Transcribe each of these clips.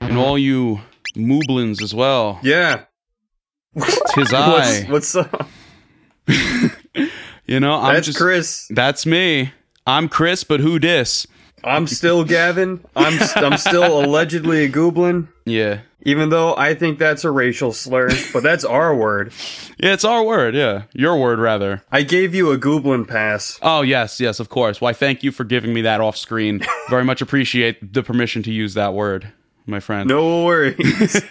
and all you mooblins as well. Yeah. Tis I. What's, what's up? You know, I'm That's just Chris. That's me. I'm Chris, but who dis? I'm still Gavin. I'm I'm still allegedly a goblin, Yeah. even though I think that's a racial slur. But that's our word. Yeah, it's our word, yeah. Your word rather. I gave you a goblin pass. Oh yes, yes, of course. Why thank you for giving me that off screen. Very much appreciate the permission to use that word, my friend. No worries.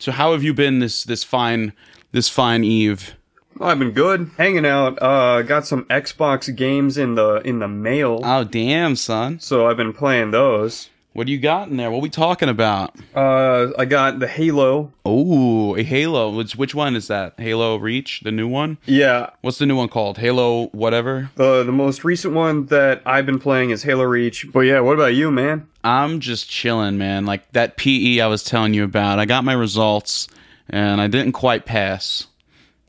So how have you been this this fine this fine eve? I've been good, hanging out. Uh, got some Xbox games in the in the mail, Oh damn, son. so I've been playing those. What do you got in there? What are we talking about? Uh, I got the Halo. Oh, a Halo. Which which one is that? Halo Reach, the new one? Yeah, What's the new one called? Halo whatever? the the most recent one that I've been playing is Halo Reach. But yeah, what about you, man? I'm just chilling, man. Like that PE I was telling you about. I got my results and I didn't quite pass.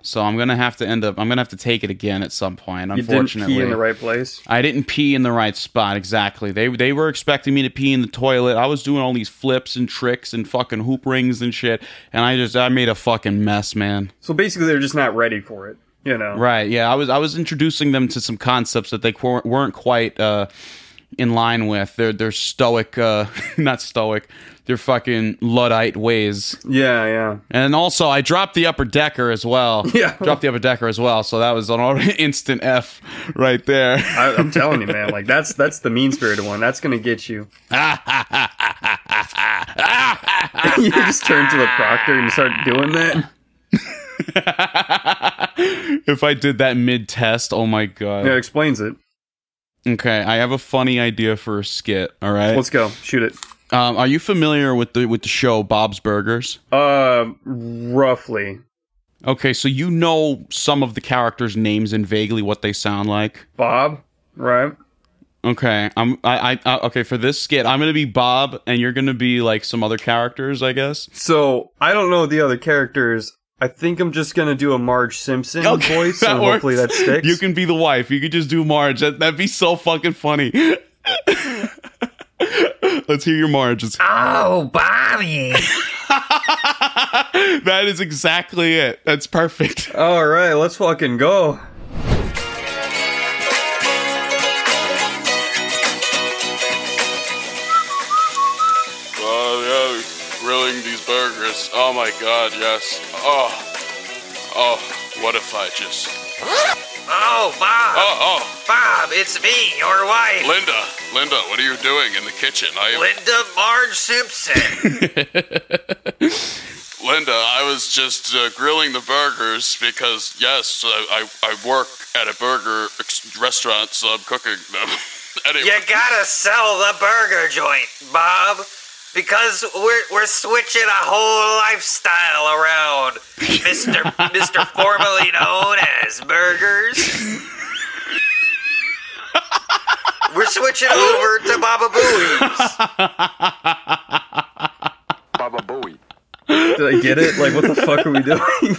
So I'm gonna have to end up. I'm gonna have to take it again at some point. You didn't Unfortunately, pee in the right place. I didn't pee in the right spot exactly. They they were expecting me to pee in the toilet. I was doing all these flips and tricks and fucking hoop rings and shit, and I just I made a fucking mess, man. So basically, they're just not ready for it. You know. Right? Yeah, I was I was introducing them to some concepts that they qu- weren't quite uh, in line with. They're they're stoic, uh, not stoic. They're fucking luddite ways. Yeah, yeah. And also, I dropped the upper decker as well. Yeah. dropped the upper decker as well. So that was an instant F right there. I, I'm telling you, man. Like that's that's the mean spirited one. That's gonna get you. you just turn to the proctor and start doing that. if I did that mid test, oh my god. Yeah, it explains it. Okay, I have a funny idea for a skit. All right. Let's go. Shoot it. Um, are you familiar with the with the show Bob's Burgers? Uh, roughly. Okay, so you know some of the characters' names and vaguely what they sound like. Bob, right? Okay, I'm I, I okay for this skit. I'm gonna be Bob, and you're gonna be like some other characters, I guess. So I don't know the other characters. I think I'm just gonna do a Marge Simpson voice, that and hopefully that sticks. You can be the wife. You could just do Marge. That, that'd be so fucking funny. Let's hear your Marge. It's- Oh, Bobby. that is exactly it. That's perfect. All right, let's fucking go. Oh my god, yes. Oh, oh, what if I just. Oh, Bob. Oh, oh, Bob, it's me, your wife. Linda, Linda, what are you doing in the kitchen? I, Linda Marge Simpson. Linda, I was just uh, grilling the burgers because yes, I, I, I work at a burger ex- restaurant, so I'm cooking them. anyway, you gotta sell the burger joint, Bob. Because we're, we're switching a whole lifestyle around, Mr. Mr. formerly known as Burgers. We're switching over to Baba Booey's. Baba Booey. Did I get it? Like, what the fuck are we doing?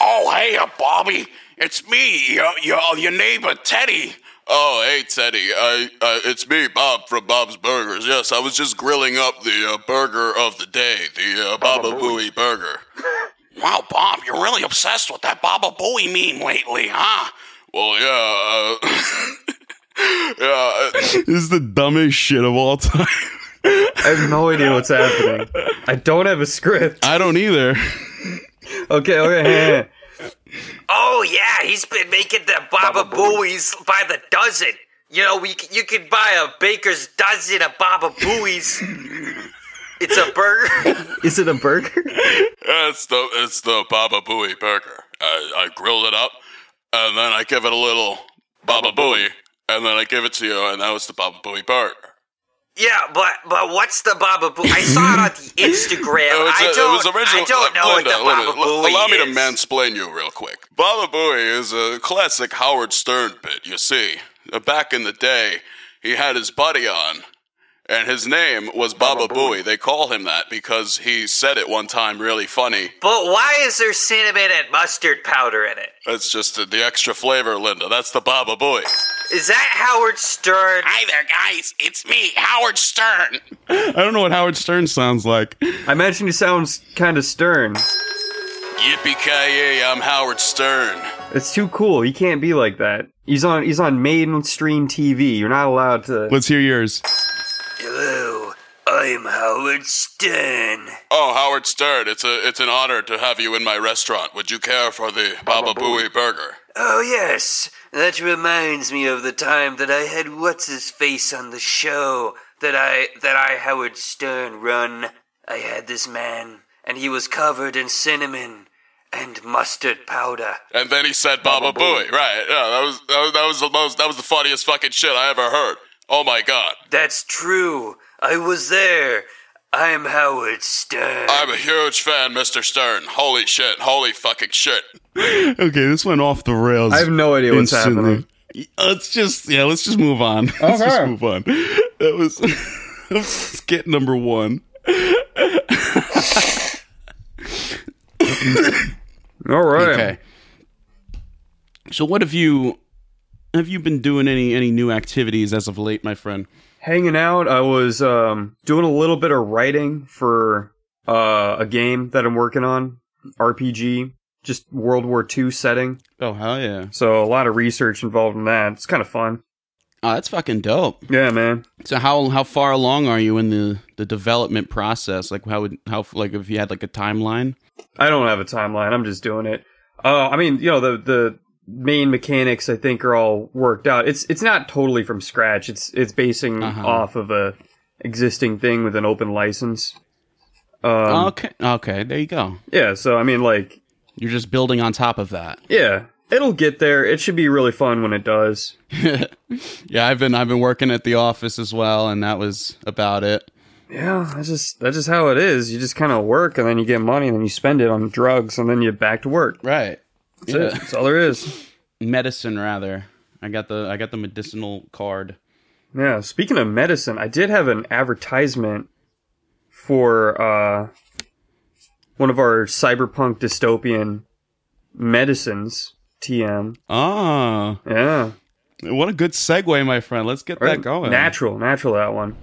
Oh, hey, uh, Bobby. It's me, your, your, your neighbor, Teddy. Oh, hey, Teddy. I, uh, it's me, Bob from Bob's Burgers. Yes, I was just grilling up the uh, burger of the day, the uh, Baba Booey burger. Wow, Bob, you're really obsessed with that Baba Booey meme lately, huh? Well, yeah, uh, yeah. uh, This is the dumbest shit of all time. I have no idea what's happening. I don't have a script. I don't either. Okay, okay. Hang on. Oh yeah, he's been making the Baba Booey's by the dozen. You know, we you could buy a baker's dozen of Baba Booey's. It's a burger. Is it a burger? It's the it's the Baba Booey burger. I, I grilled it up, and then I give it a little Baba Booey, and then I give it to you, and that was the Baba Booey burger. Yeah, but but what's the Baba Booey? I saw it on the Instagram. It was, I a- don't. it was original, I don't know Linda, what the Baba Booey Allow me to mansplain you real quick. Baba Booey is a classic Howard Stern bit, you see. Back in the day, he had his buddy on, and his name was Baba, Booey. They call him that because he said it one time really funny. But why is there cinnamon and mustard powder in it? That's just uh, the extra flavor, Linda. That's the Baba Booey. Is that Howard Stern? Hi there, guys. It's me, Howard Stern. I don't know what Howard Stern sounds like. I imagine he sounds kind of stern. Yippee-ki-yay, I'm Howard Stern. It's too cool. He can't be like that. He's on he's on mainstream TV. You're not allowed to. Let's hear yours. Hello, I'm Howard Stern. Oh, Howard Stern, it's a it's an honor to have you in my restaurant. Would you care for the Baba Booey burger? Oh yes, that reminds me of the time that I had what's his face on the show that I that I Howard Stern run. I had this man, and he was covered in cinnamon and mustard powder. And then he said Baba, Booey. Right. Yeah, that was, that was that was the most that was the funniest fucking shit I ever heard. Oh my god. That's true. I was there. I'm Howard Stern. I'm a huge fan, Mr. Stern. Holy shit. Holy fucking shit. Okay, this went off the rails. I have no idea what's instantly. happening. Let's just yeah, let's just move on. Let's just move on. That was that was skit number one. All right. Okay. So what have you have you been doing any any new activities as of late, my friend? Hanging out. I was um, doing a little bit of writing for uh, a game that I'm working on. RPG, just World War II setting. Oh hell yeah. So a lot of research involved in that. It's kind of fun. Oh, that's fucking dope. Yeah, man. So how how far along are you in the the development process? Like how would how like if you had like a timeline? I don't have a timeline. I'm just doing it. Uh, I mean, you know, the the main mechanics I think are all worked out. It's it's not totally from scratch. It's it's basing Uh-huh. off of a existing thing with an open license. Um, okay. Okay, there you go. yeah. So I mean, like, You're just building on top of that. yeah, it'll get there. It should be really fun when it does. yeah, I've been I've been working at the office as well, and that was about it. Yeah, that's just that's just how it is. You just kind of work and then you get money and then you spend it on drugs and then you're back to work. Right. That's it. That's all there is. Medicine, rather. I got the I got the medicinal card. Yeah. Speaking of medicine, I did have an advertisement for uh, one of our cyberpunk dystopian medicines. TM. Ah, Yeah. what a good segue, my friend. Let's get that going. Natural. Natural. That one.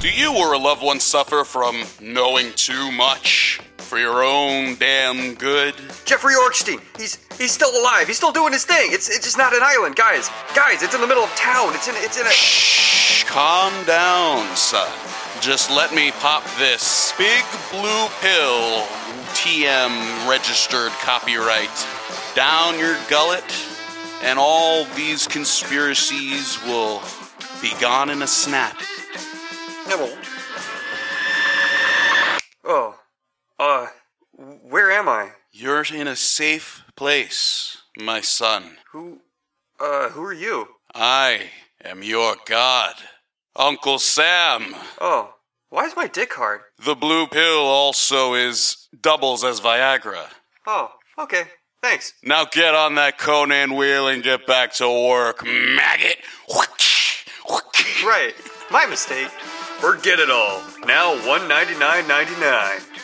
Do you or a loved one suffer from knowing too much for your own damn good? Jeffrey Orkstein. He's he's still alive. He's still doing his thing. It's it's just not an island, guys. Guys, it's in the middle of town. It's in it's in a. Shh, calm down, son. Just let me pop this big blue pill, TM registered copyright, down your gullet, and all these conspiracies will be gone in a snap. Nibble. Oh, uh, where am I? You're in a safe place, my son. Who, uh, who are you? I am your god, Uncle Sam. Oh, why is my dick hard? The blue pill also is doubles as Viagra. Oh, okay. Thanks. Now get on that Conan wheel and get back to work, maggot. Right. My mistake. Forget it all. Now $199.99.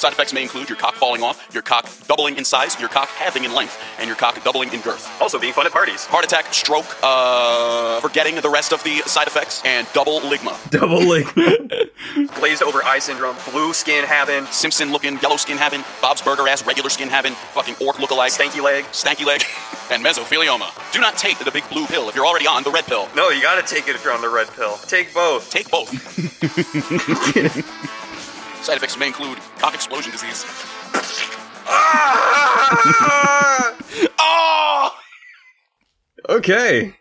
Side effects may include your cock falling off, your cock doubling in size, your cock halving in length, and your cock doubling in girth. Also being fun at parties. Heart attack, stroke, uh, forgetting the rest of the side effects, and double ligma. Double ligma. Glazed over eye syndrome. Blue skin having. Simpson looking, yellow skin having, Bob's Burger ass, regular skin having, fucking orc lookalike, Stanky leg. stanky leg, and mesothelioma. Do not take the big blue pill if you're already on the red pill. No, you gotta take it if you're on the red pill. Take both. Take both. Side effects may include cock explosion disease. Ah! Oh! okay.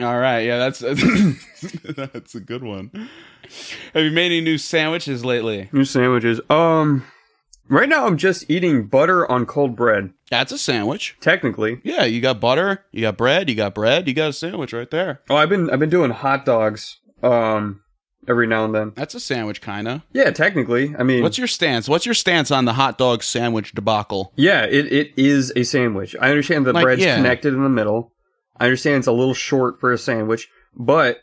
All right, yeah, that's that's a good one. Have you made any new sandwiches lately? New sandwiches. Um, right now I'm just eating butter on cold bread. That's a sandwich. Technically. Yeah, you got butter, you got bread, you got bread, you got a sandwich right there. Oh, I've been I've been doing hot dogs. Um, every now and then. That's a sandwich, kind of. Yeah, technically. I mean, What's your stance? What's your stance on the hot dog sandwich debacle? yeah, it, it is a sandwich. I understand the Like, bread's yeah. connected in the middle. I understand it's a little short for a sandwich, but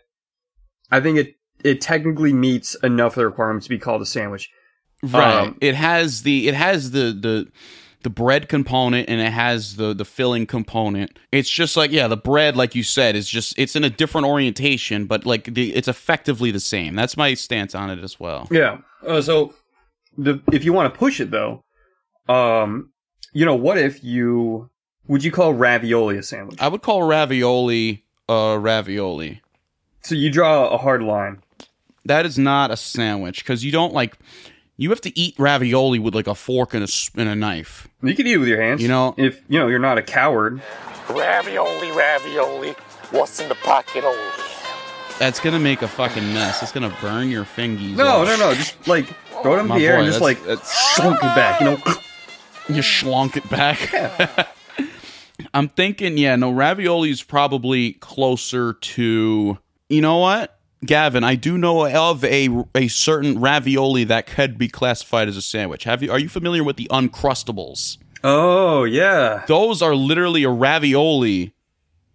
I think it it technically meets enough of the requirements to be called a sandwich. Right. Um, it has the it has the the the bread component and it has the the filling component. It's just like yeah, the bread, like you said, is just it's in a different orientation, but like the it's effectively the same. That's my stance on it as well. Yeah. Uh, so, the if you want to push it though, um, you know, what if you would you call ravioli a sandwich? I would call ravioli uh ravioli. So you draw a hard line. That is not a sandwich because you don't like you have to eat ravioli with like a fork and a s- and a knife. You can eat it with your hands. You know- if you know you're not a coward. Ravioli, ravioli. What's in the pocket? Oh, That's gonna make a fucking mess. It's gonna burn your fingies. No, off. no, no. Just like throw it in My the air and just like that's- slunk it back. You know. You schlunk it back. I'm thinking, yeah, no, ravioli is probably closer to. You know what, Gavin? I do know of a a certain ravioli that could be classified as a sandwich. Have you? Are you familiar with the Uncrustables? Oh yeah. Those are literally a ravioli,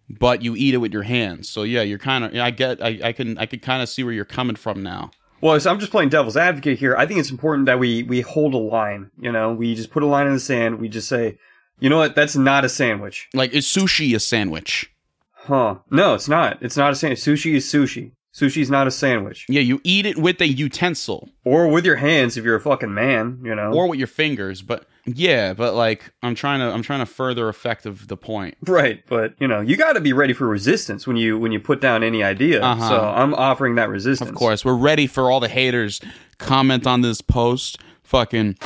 but you eat it with your hands. So yeah, you're kind of. I get. I, I can. I can kind of see where you're coming from now. Well, so I'm just playing devil's advocate here. I think it's important that we we hold a line. You know, we just put a line in the sand. We just say, you know what? That's not a sandwich. Like, is sushi a sandwich? Huh? No, it's not. It's not a sandwich. Sushi is sushi. Sushi is not a sandwich. Yeah, you eat it with a utensil. Or with your hands if you're a fucking man. You know. or with your fingers but yeah but like i'm trying to i'm trying to further effective the point Right, but you know, you got to be ready for resistance when you when you put down any idea. Uh-huh. So I'm offering that resistance. of course we're ready for all the haters comment on this post fucking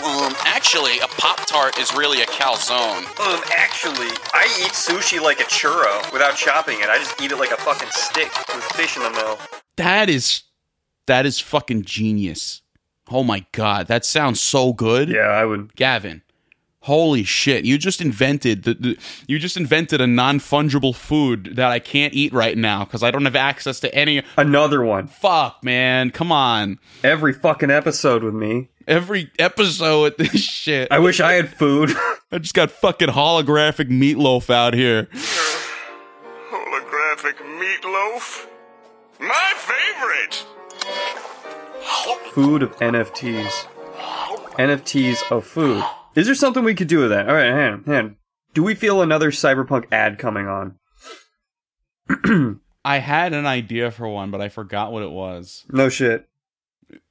actually, a Pop Tart is really a calzone. Um, actually, I eat sushi like a churro without chopping it. I just eat it like a fucking stick with fish in the middle. that is that is fucking genius oh my god that sounds so good Yeah, I would. gavin holy shit you just invented the, the you just invented a non-fungible food that i can't eat right now because i don't have access to any Another one. fuck man come on Every fucking episode with me. every episode with this shit I wish I had food. I just got fucking holographic meatloaf out here. holographic meatloaf. My favorite. food of NFTs. NFTs of food. Is there something we could do with that? All right, hang on, hang on. Do we feel another cyberpunk ad coming on? I had an idea for one, but I forgot what it was. No shit.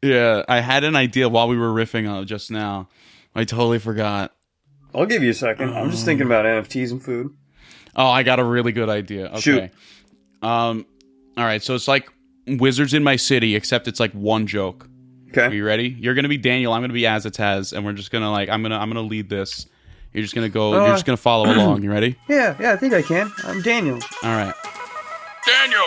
Yeah, I had an idea while we were riffing on it just now. I totally forgot. I'll give you a second. I'm just thinking about NFTs and food. Oh, I got a really good idea. Okay. Shoot. Um all right, so it's like Wizards in My City except it's like one joke. Are Okay. you ready? You're going to be Daniel, I'm going to be Azataz and we're just going to like I'm going to I'm going to lead this. You're just going to go Uh, you're just going to follow along. You ready? Yeah, yeah, I think I can. I'm Daniel. All right. Daniel,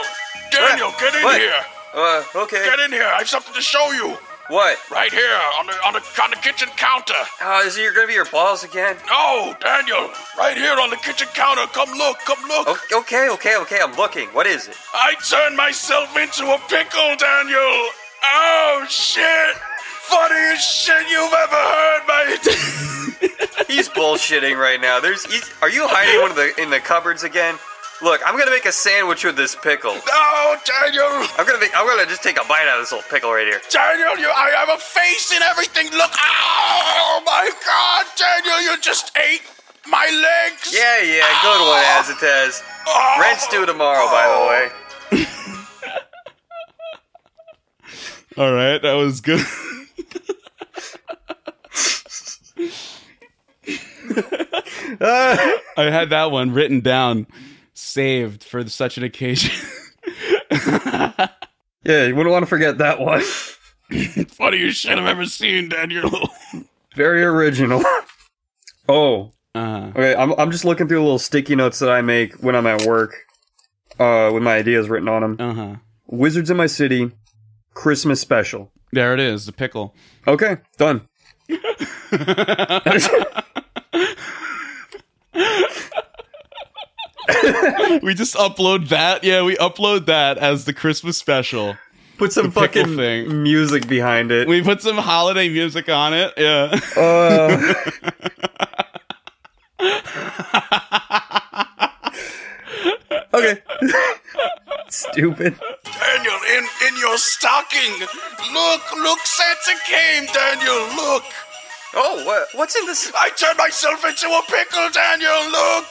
Daniel, get in What? here. Uh, okay. Get in here. I have something to show you. What? Right here on the on the on the kitchen counter. Uh, is it gonna be your balls again? No, Daniel, right here on the kitchen counter. Come look, come look. Okay, okay, okay. I'm looking. What is it? I turned myself into a pickle, Daniel. Oh shit! Funniest shit you've ever heard, mate. He's bullshitting right now. There's. He's, are you hiding one of the in the cupboards again? Look, I'm gonna make a sandwich with this pickle. no, Daniel. I'm gonna make. I'm gonna just take a bite out of this little pickle right here. Daniel, you, I have a face and everything. Look. Oh my God, Daniel, you just ate my legs. Yeah, yeah. Good one, oh. Azatez. Oh. Rent's due tomorrow, by the oh. way. All right, that was good. I had that one written down, saved for such an occasion. Yeah, you wouldn't want to forget that one. Funniest shit I've ever seen, Daniel. Very original. Oh, Uh, okay. I'm I'm just looking through little sticky notes that I make when I'm at work, uh, with my ideas written on them. uh huh. Wizards in my city, Christmas special. There it is, the pickle. Okay, done. we just upload that. Yeah, we upload that as the Christmas special. Put some fucking thing. music behind it. We put some holiday music on it. Yeah. Uh. okay. Stupid. Daniel, in, in your stocking. Look, look, Santa came, Daniel, look. Oh, what, what's in this? I turned myself into a pickle, Daniel, look.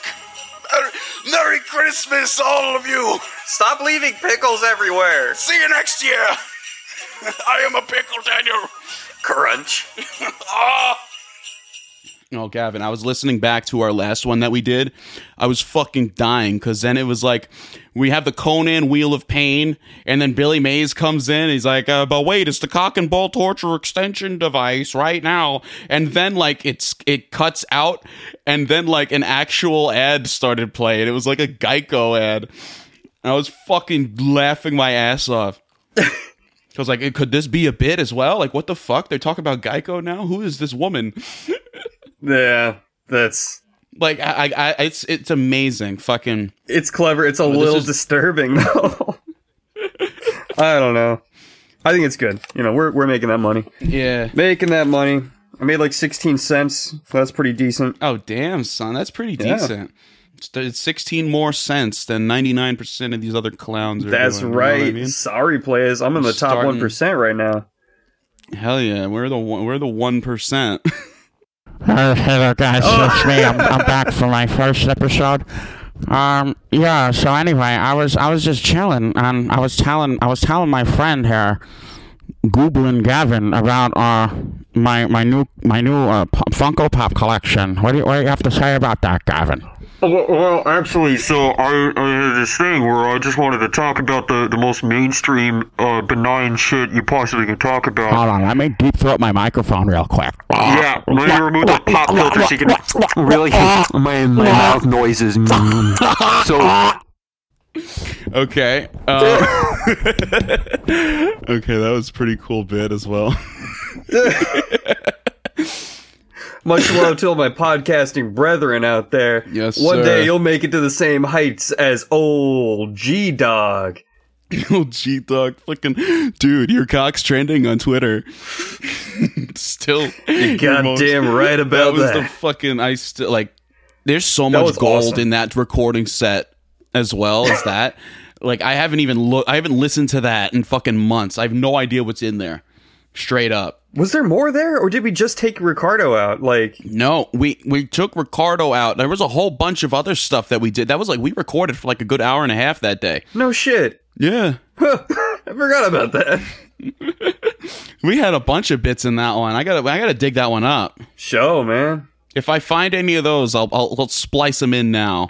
Merry, Merry Christmas, all of you. Stop leaving pickles everywhere. See you next year. I am a pickle, Daniel. Crunch. Ah. Oh, Gavin, I was listening back to our last one that we did. I was fucking dying because then it was like we have the Conan Wheel of Pain, and then Billy Mays comes in. He's like, uh, "But wait, it's the cock and ball torture extension device right now." And then like it's it cuts out, and then like an actual ad started playing. It was like a Geico ad. I was fucking laughing my ass off. I was like, could this be a bit as well? Like, what the fuck? They're talking about Geico now. Who is this woman? Yeah, that's like I, I, I it's it's amazing. Fucking, it's clever. It's a little is... disturbing though. I don't know. I think it's good. You know, we're we're making that money. Yeah, making that money. I made like sixteen cents. That's pretty decent. Oh damn, son, that's pretty yeah. decent. It's 16 more cents than 99% of these other clowns. That's doing, right. You know I mean? Sorry, players. I'm in the top 1% right now. Hell yeah. We're the, we're the 1%. Hello, hello guys, oh. it's me. I'm, I'm back for my first episode. Um, yeah. So anyway, I was I was just chilling, and I was telling I was telling my friend here, gooblin Gavin about uh my my new my new uh, Funko Pop collection. What do you what do you have to say about that, Gavin? Well, well, actually, so I, I had this thing where I just wanted to talk about the, the most mainstream, uh, benign shit you possibly can talk about. Hold on, let me deep throat my microphone real quick. Yeah, let me remove the pop filter so you can really my, my mouth noises. So, okay. Uh, okay, that was a pretty cool bit as well. much love to all my podcasting brethren out there. Yes, One sir. day you'll make it to the same heights as old G Dog. old G Dog, fucking dude, your cock's trending on Twitter. still, You're goddamn right about that was that. the fucking. I still like. There's so That much gold awesome. in that recording set, as well as that. like I haven't even looked. I haven't listened to that in fucking months. I have no idea what's in there. Straight up. Was there more there, or did we just take Ricardo out? Like, No, we we took Ricardo out. There was a whole bunch of other stuff that we did. That was like we recorded for like a good hour and a half that day. no shit. Yeah. I forgot about that. We had a bunch of bits in that one. I gotta I gotta dig that one up. Show, man. If I find any of those, I'll I'll, I'll splice them in now.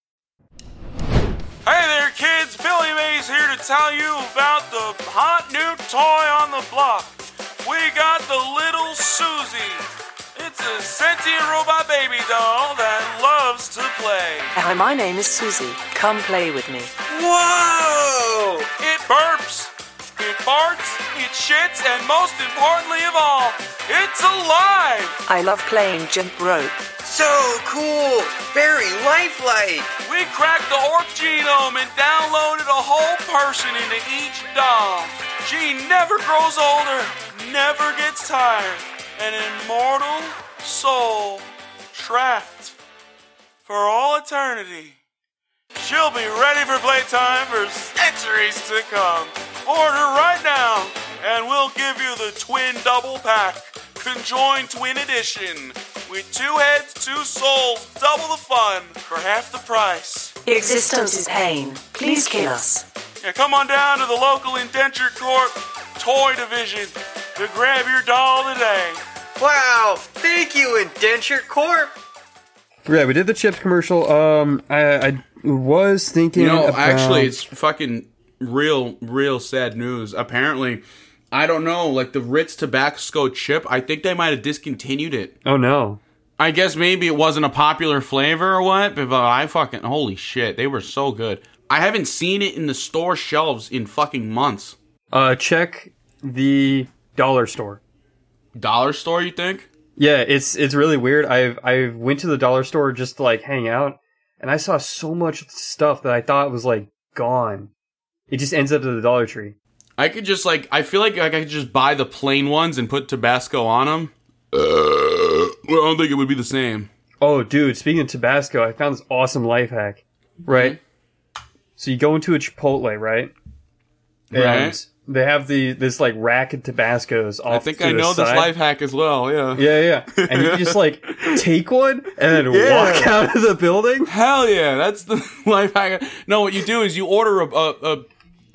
There, kids! Billy Mays here to tell you about the hot new toy on the block. We got the little Susie. It's a sentient robot baby doll that loves to play. Hi, my name is Susie. Come play with me. Whoa! It burps, it farts, it shits, and most importantly of all, it's alive! I love playing jump rope. So cool. Very lifelike. We cracked the orc genome and downloaded a whole person into each doll. She never grows older, never gets tired. An immortal soul trapped for all eternity. She'll be ready for playtime for centuries to come. Order right now, and we'll give you the twin double pack. Conjoined Twin Edition. With two heads, two souls, double the fun for half the price. Existence is pain. Please kill us. Yeah, come on down to the local Indenture Corp Toy Division to grab your doll today. Wow. Thank you, Indenture Corp. Yeah, we did the chips commercial. Um, I, I was thinking. You know, about- actually, it's fucking real, real sad news. Apparently, I don't know, like the Ritz Tabasco chip, I think they might have discontinued it. Oh no. I guess maybe it wasn't a popular flavor or what, but I fucking holy shit, they were so good. I haven't seen it in the store shelves in fucking months. Uh, check the dollar store. Dollar store, you think? Yeah, it's it's really weird. I've I went to the dollar store just to like hang out, and I saw so much stuff that I thought was like gone. It just ends up at the Dollar Tree. I could just like I feel like, like I could just buy the plain ones and put Tabasco on them. Uh, well, I don't think it would be the same. Oh, dude! Speaking of Tabasco, I found this awesome life hack. Right. So you go into a Chipotle, right? And Right. They have the this like rack of Tabascos. Off I think to I the know this side. life hack as well. Yeah. Yeah, yeah. And you just like take one and then Yeah. walk out of the building. Hell yeah, that's the life hack. No, what you do is you order a, a, a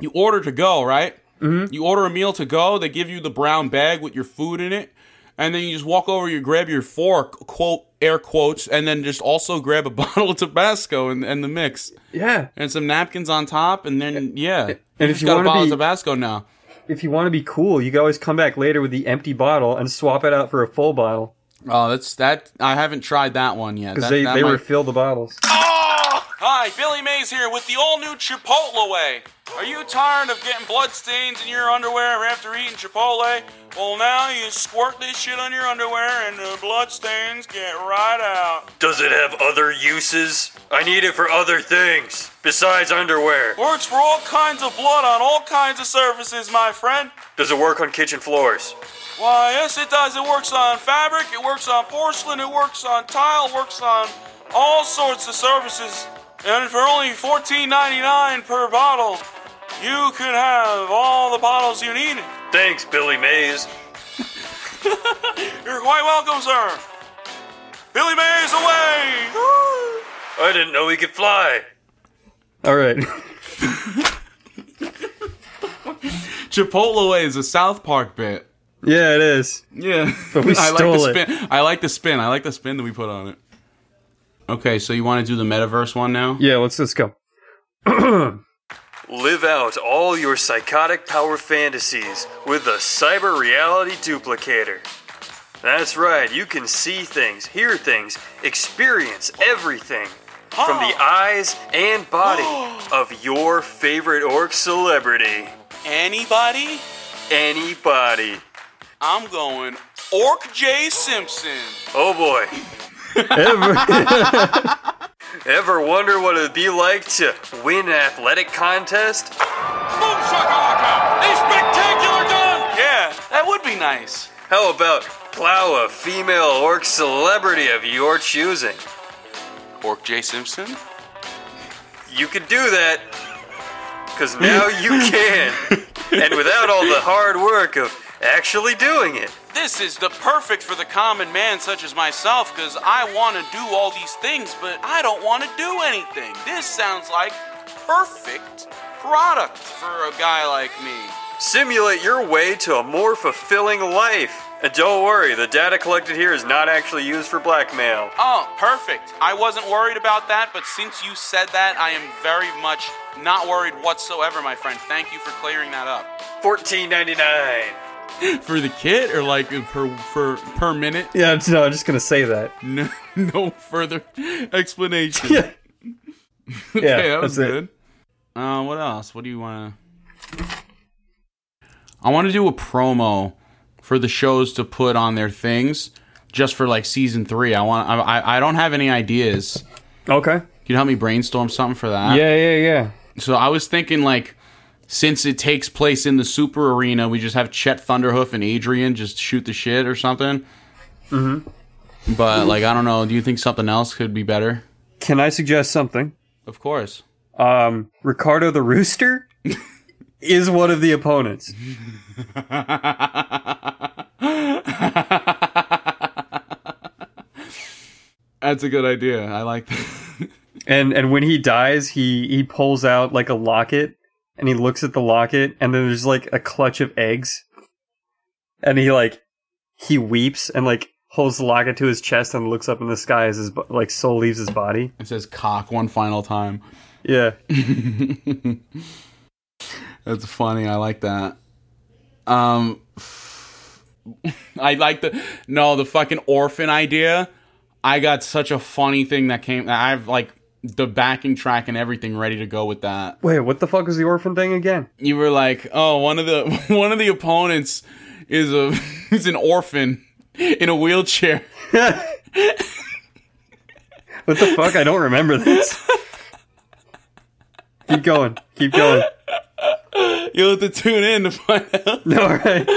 you order to go, right? Mm-hmm. You order a meal to go. They give you the brown bag with your food in it, and then you just walk over. You grab your fork, quote air quotes, and then just also grab a bottle of Tabasco and, and the mix Yeah. and some napkins on top, and then yeah. And if just you got a bottle be- of Tabasco now. If you want to be cool, you can always come back later with the empty bottle and swap it out for a full bottle Oh, that's that. I haven't tried that one yet. because they, that they might- refill the bottles. Hi, Billy Mays here with the all new Chipotle way. Are you tired of getting blood stains in your underwear after eating Chipotle? Well, now you squirt this shit on your underwear and the blood stains get right out. Does it have other uses? I need it for other things besides underwear. Works for all kinds of blood on all kinds of surfaces, my friend. Does it work on kitchen floors? Why, yes, it does. It works on fabric, it works on porcelain, it works on tile, works on all sorts of surfaces. And for only $14.99 per bottle, you can have all the bottles you need. Thanks, Billy Mays. You're quite welcome, sir. Billy Mays away! I didn't know he could fly. All right. Chipotle away is a South Park bit. yeah, it is. Yeah, But we I like stole the it. spin. I like the spin. I like the spin that we put on it. Okay, so you want to do the metaverse one now? Yeah, let's let's go. Live out all your psychotic power fantasies with the cyber reality duplicator. That's right, you can see things, hear things, experience everything from the eyes and body of your favorite orc celebrity. Anybody? Anybody. I'm going Orc J. Simpson. Oh boy. Ever- Ever wonder what it'd be like to win an athletic contest? Boom shakalaka! A spectacular dunk! Yeah, that would be nice. How about plow a female orc celebrity of your choosing? Orc J. Simpson? You could do that, because now you can. and without all the hard work of actually doing it. This is the perfect for the common man such as myself because I want to do all these things, but I don't want to do anything. This sounds like perfect product for a guy like me. Simulate your way to a more fulfilling life. And don't worry, the data collected here is not actually used for blackmail. Oh, perfect. I wasn't worried about that, but since you said that, I am very much not worried whatsoever, my friend. Thank you for clearing that up. Fourteen ninety nine. For the kit or like per per per minute? yeah, no, I'm just gonna say that. No, no further explanation. Yeah. okay, Yeah, that was that's it. good. Uh, what else? What do you want to? I want to do a promo for the shows to put on their things, just for like season three. I want. I, I don't have any ideas. Okay. Can you help me brainstorm something for that? Yeah, yeah, yeah. So I was thinking like, since it takes place in the Super Arena, we just have Chet Thunderhoof and Adrian just shoot the shit or something. Mm-hmm. But like, I don't know. Do you think something else could be better? Can I suggest something? Of course. Um, Ricardo the Rooster is one of the opponents. That's a good idea. I like that. And and when he dies, he he pulls out like a locket and he looks at the locket and then there's like a clutch of eggs. And he like he weeps and like holds the locket to his chest and looks up in the sky as his like soul leaves his body. it says cock one final time. Yeah. That's funny. I like that. Um, I like the no the fucking orphan idea. I got such a funny thing that came. I have like the backing track and everything ready to go with that. Wait, what the fuck is the orphan thing again? You were like, oh, one of the one of the opponents is a is an orphan in a wheelchair. What the fuck? I don't remember this. Keep going. Keep going. You'll have to tune in to find out. No, right.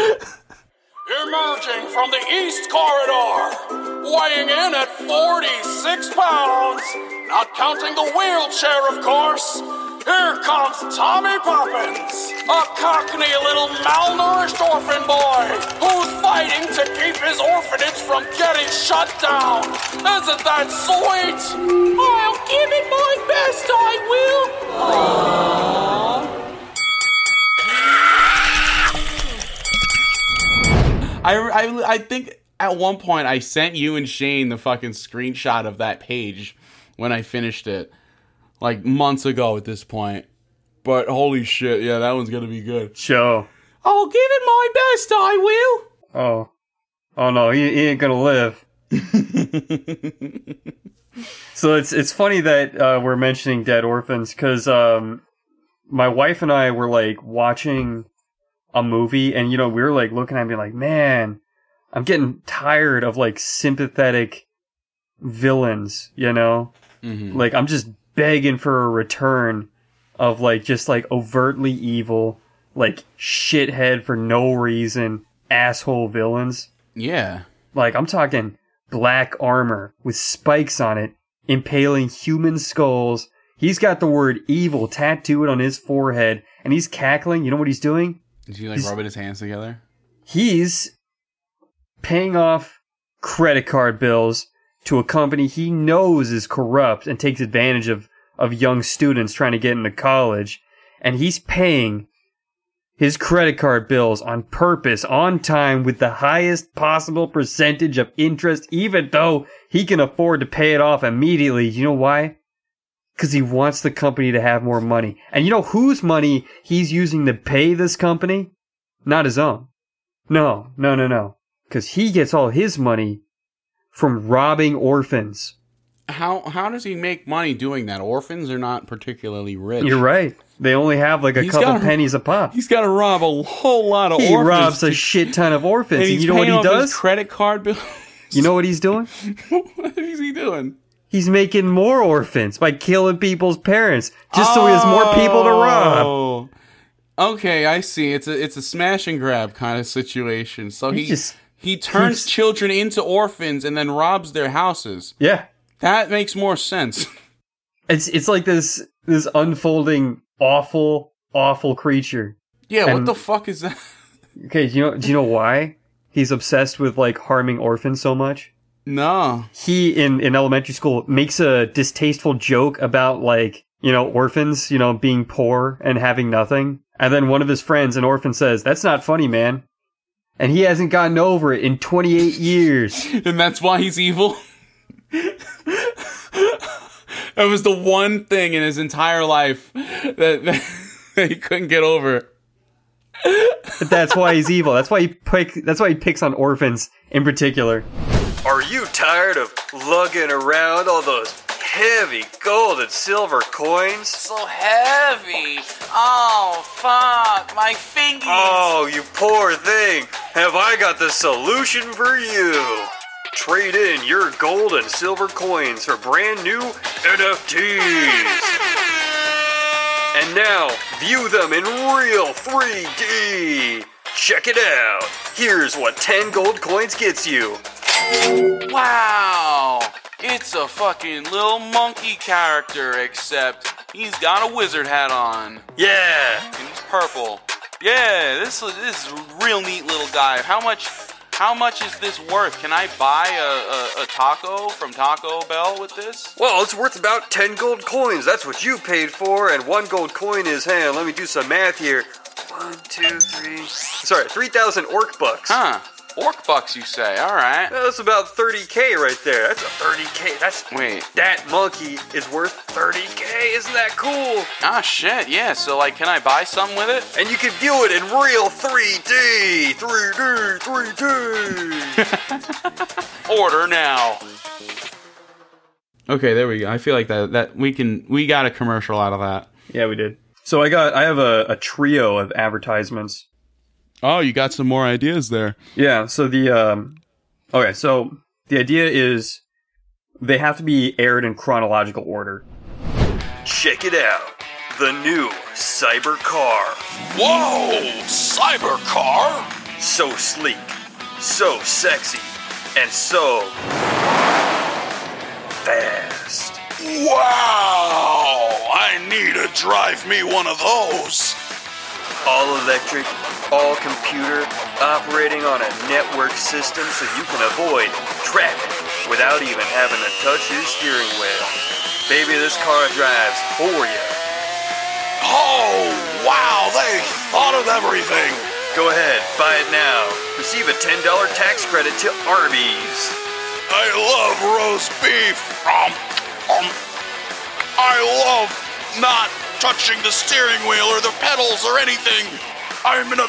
Emerging from the East Corridor, weighing in at 46 pounds, not counting the wheelchair, of course. Here comes Tommy Poppins, a cockney little malnourished orphan boy who's fighting to keep his orphanage from getting shut down. Isn't that sweet? I'll give it my best, I will. I, I, I think at one point I sent you and Shane the fucking screenshot of that page when I finished it, like months ago at this point. But holy shit, yeah, that one's gonna be good. Show. I'll give it my best, I will. Oh. Oh no, he, he ain't gonna live. so it's it's funny that uh, we're mentioning dead orphans because um, my wife and I were like watching a movie, and you know we were like looking at me like, man, I'm getting tired of like sympathetic villains. You know, Mm-hmm. like I'm just begging for a return of like just like overtly evil, like shithead for no reason, asshole villains. Yeah. Like I'm talking black armor with spikes on it, impaling human skulls. He's got the word evil tattooed on his forehead, and he's cackling. You know what he's doing? Is he like He's- rubbing his hands together? He's paying off credit card bills to a company he knows is corrupt and takes advantage of, of young students trying to get into college. And he's paying his credit card bills on purpose, on time, with the highest possible percentage of interest, even though he can afford to pay it off immediately. You know why? Because he wants the company to have more money. And you know whose money he's using to pay this company? Not his own. No, no, no, no. Because he gets all his money from robbing orphans. How how does he make money doing that? Orphans are not particularly rich. You're right. They only have like a He's couple gotta- pennies a pop. He's got to rob a whole lot of orphans. He orphans. robs a shit ton of orphans. and And you know what he does? credit card bill. You know what he's doing? what is he doing? He's making more orphans by killing people's parents just so he has more people to rob. Oh. Okay, I see. It's a it's a smash and grab kind of situation. So He he just he turns keeps- children into orphans and then robs their houses. Yeah. That makes more sense. It's it's like this this unfolding awful awful creature. Yeah, what the fuck is that? Okay, do you know do you know why he's obsessed with like harming orphans so much? No. He in in elementary school makes a distasteful joke about like, you know, orphans, you know, being poor and having nothing. And then one of his friends, an orphan says, "That's not funny, man." And he hasn't gotten over it in 28 years. And that's why he's evil. that was the one thing in his entire life that, that he couldn't get over. That's why he's evil. That's why he pick that's why he picks on orphans in particular. Are you tired of lugging around all those heavy gold and silver coins? So heavy. Oh, fuck. My fingies. Oh, you poor thing. Have I got the solution for you? Trade in your gold and silver coins for brand new NFTs. And now, view them in real 3D. Check it out. Here's what 10 gold coins gets you. Wow. It's a fucking little monkey character, except he's got a wizard hat on. Yeah. And he's purple. Yeah, this is this is a real neat little guy. How much how much is this worth? Can I buy a, a, a taco from Taco Bell with this? Well, it's worth about 10 gold coins. That's what you paid for, and one gold coin is, on, let me do some math here. One, two, three. Sorry, 3,000 orc bucks. Huh. Orc bucks, you say? All right. That's about 30k right there. That's a 30k. That's Wait. That monkey is worth 30k. Isn't that cool? Ah, shit. Yeah. So, like, can I buy something with it? And you can view it in real 3D. 3D. 3D. Order now. Okay, there we go. I feel like that that we can we got a commercial out of that. yeah, we did. So I got I have a, a trio of advertisements. Oh, you got some more ideas there. Yeah. So the um, okay. So the idea is they have to be aired in chronological order. Check it out. The new Cyber Car. Whoa! Cybercar? So sleek, so sexy, and so fast. Wow! I need to drive me one of those. All electric, all computer, operating on a network system so you can avoid traffic without even having to touch your steering wheel. Baby, this car drives for you. Oh, wow! They thought of everything. Go ahead, buy it now. Receive a $10 tax credit to Arby's. I love roast beef. Um, um, I love not touching the steering wheel or the pedals or anything. I'm in a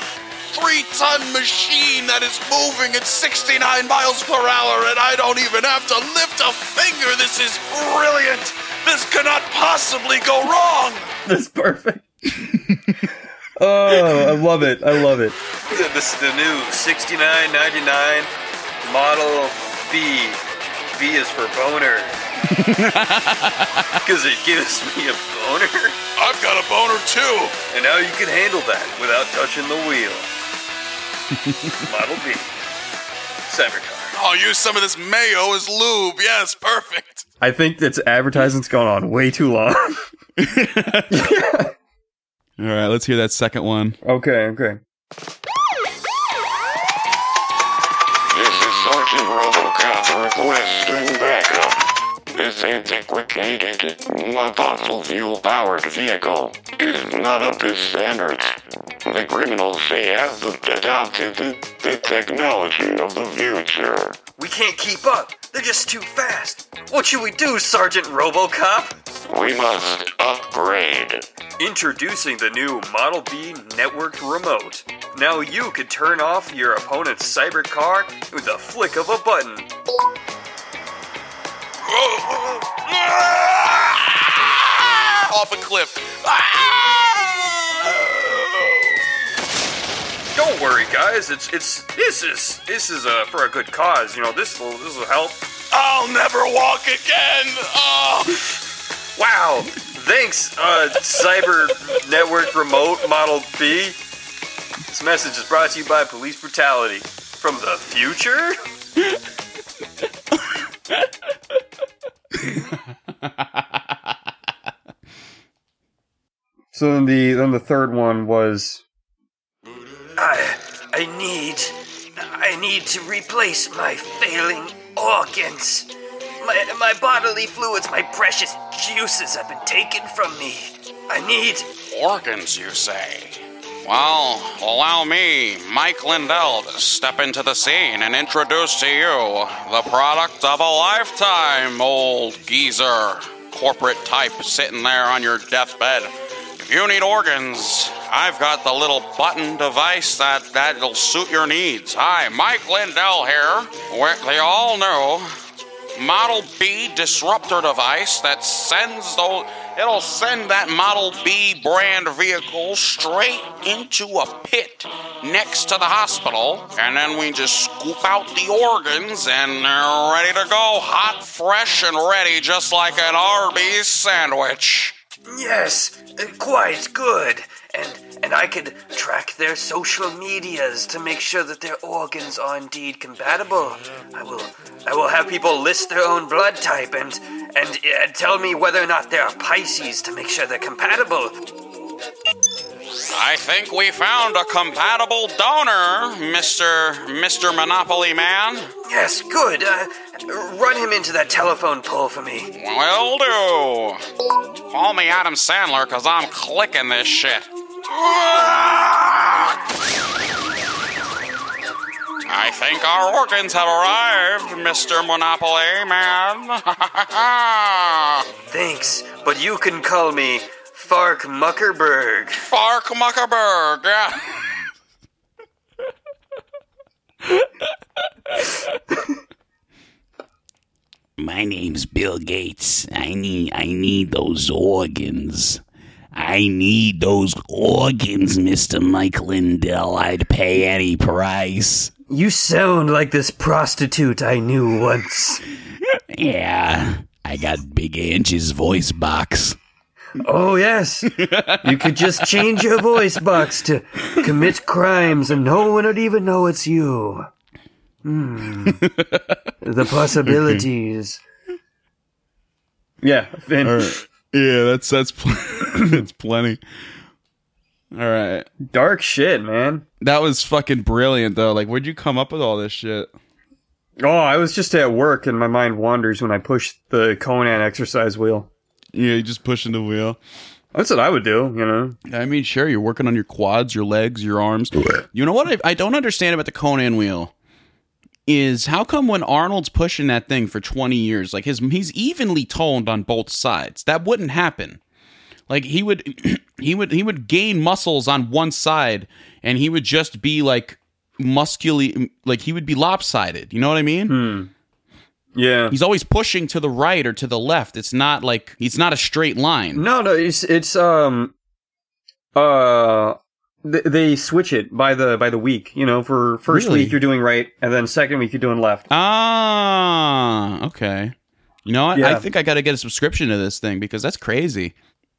three-ton machine that is moving at 69 miles per hour, and I don't even have to lift a finger. This is brilliant. This cannot possibly go wrong. That's perfect. oh, I love it. I love it. This is the new 69.99 Model B. B is for boner. Because it gives me a boner. I've got a boner too. And now you can handle that without touching the wheel. Model B. Cybercar. I'll use some of this mayo as lube. Yes, perfect. I think that's advertisements going on way too long. All right, let's hear that second one. okay, okay. This is Sergeant Robocop requesting backup. This antiquated, fossil fuel powered vehicle is not up to standards. The criminals they have adopted the, the technology of the future. We can't keep up. They're just too fast. What should we do, Sergeant Robocop? We must upgrade. Introducing the new Model B networked remote. Now you can turn off your opponent's cyber car with a flick of a button. Off a cliff. Don't worry, guys. It's it's this is this is uh, for a good cause. You know this will this will help. I'll never walk again. Oh. Wow. Thanks, uh, Cyber Network Remote Model B. This message is brought to you by Police Brutality from the future. so then the then the third one was I, I need, I need to replace my failing organs. My, my bodily fluids, my precious juices have been taken from me. I need. Organs, you say? Well, allow me, Mike Lindell, to step into the scene and introduce to you the product of a lifetime, old geezer. Corporate type sitting there on your deathbed. If you need organs, I've got the little button device that, that'll suit your needs. Hi, Mike Lindell here, with the all know Model B disruptor device that sends those. It'll send that Model B brand vehicle straight into a pit next to the hospital, and then we just scoop out the organs, and they're ready to go, hot, fresh, and ready, just like an Arby's sandwich. Yes, quite good. And and I could track their social medias to make sure that their organs are indeed compatible. I will I will have people list their own blood type and and uh, tell me whether or not they are Pisces to make sure they're compatible. I think we found a compatible donor, Mr. Mr. Monopoly Man. Yes, good. Uh, run him into that telephone pole for me. Will do. Call me Adam Sandler, cause I'm clicking this shit. I think our organs have arrived, Mr. Monopoly Man. Thanks, but you can call me Fark Muckerberg. Fark Muckerberg, yeah. My name's Bill Gates. I need I need those organs. I need those organs, Mr. Mike Lindell. I'd pay any price. You sound like this prostitute I knew once. Yeah, I got Big Angie's voice box. Oh, yes. You could just change your voice box to commit crimes and no one would even know it's you. Hmm. the possibilities. Yeah, Finn. All right. Yeah, that's that's pl- that's plenty. All right. Dark shit, man. That was fucking brilliant though. Like where'd you come up with all this shit? Oh, I was just at work and my mind wanders when I push the Conan exercise wheel. Yeah, you just pushing the wheel. That's what I would do, you know. I mean, sure, you're working on your quads, your legs, your arms. You know what I, I don't understand about the Conan wheel is how come when Arnold's pushing that thing for 20 years, like his he's evenly toned on both sides. That wouldn't happen. Like he would he would he would gain muscles on one side and he would just be like muscly like he would be lopsided. You know what I mean? Hmm. Yeah. He's always pushing to the right or to the left. It's not like it's not a straight line. No, no, it's it's um uh th- they switch it by the by the week. You know, for first Really? week you're doing right, and then second week you're doing left. Ah, okay. You know what? I think I got to get a subscription to this thing because that's crazy.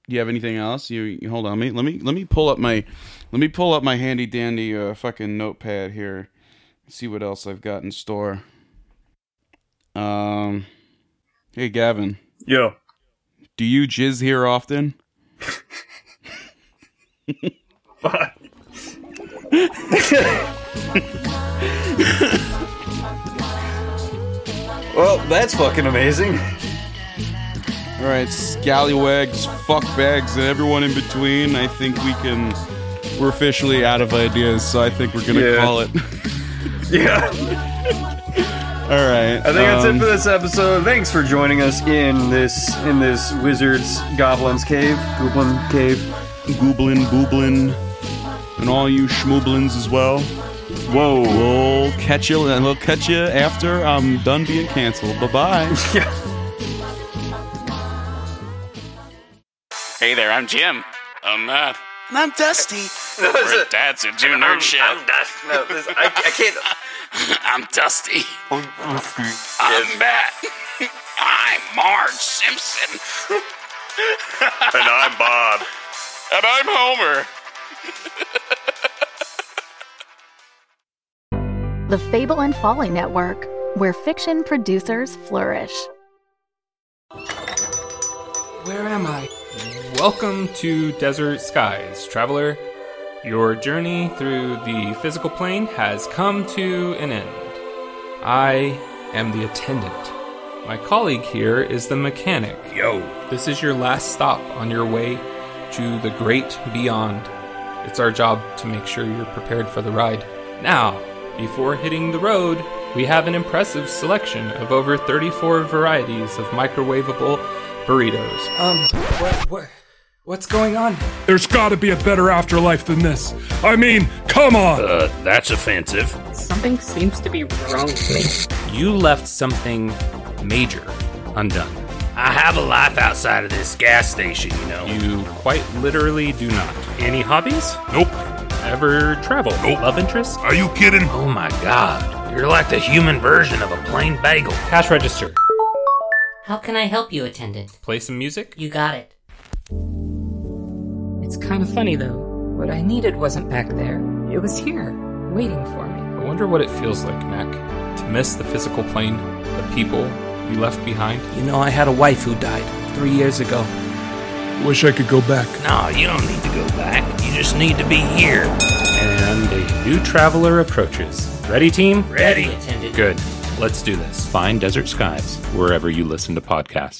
Do you have anything else? You, you hold on. Let me let me let me pull up my let me pull up my handy dandy uh, fucking notepad here. See what else I've got in store. Um, hey Gavin, Yo, do you jizz here often? fuck. well, that's fucking amazing. All right, scallywags, fuckbags, and everyone in between. I think we can. We're officially out of ideas, so I think we're gonna Yeah. call it. Yeah. All right. I think that's um, it for this episode. Thanks for joining us in this in this wizard's goblins cave, goblin cave. Gooblin, booblin, and all you schmooblins as well. Whoa. We'll catch you, and we'll catch you after I'm done being canceled. Bye bye. Hey there, I'm Jim. I'm Matt. And I'm Dusty. No, We're it's Dad's and Jim Nerd Show. I'm Dusty. No, this, I, I can't. I'm Dusty. I'm Matt. I'm Marge Simpson. And I'm Bob. And I'm Homer. The Fable and Folly Network, where fiction producers flourish. Where am I? Welcome to Desert Skies, traveler. Your journey through the physical plane has come to an end. I am the attendant. My colleague here is the mechanic. Yo. This is your last stop on your way to the great beyond. It's our job to make sure you're prepared for the ride. Now, before hitting the road, we have an impressive selection of over 34 varieties of microwavable burritos. Um, what, what, what's going on? There's gotta be a better afterlife than this. I mean, come on! Uh, that's offensive. Something seems to be wrong with me. You left something major undone. I have a life outside of this gas station, you know. You quite literally do not. Any hobbies? Nope. Ever travel? Nope. Love interest? Are you kidding? Oh my god. You're like the human version of a plain bagel. Cash register. How can I help you, attendant? Play some music? You got it. It's kind of funny though. What I needed wasn't back there. It was here, waiting for me. I wonder what it feels like, Mac, to miss the physical plane, the people you left behind. You know, I had a wife who died three years ago. Wish I could go back. No, you don't need to go back. You just need to be here. And a new traveler approaches. Ready, team? Ready. attendant. Good. Let's do this. Find Desert Skies wherever you listen to podcasts.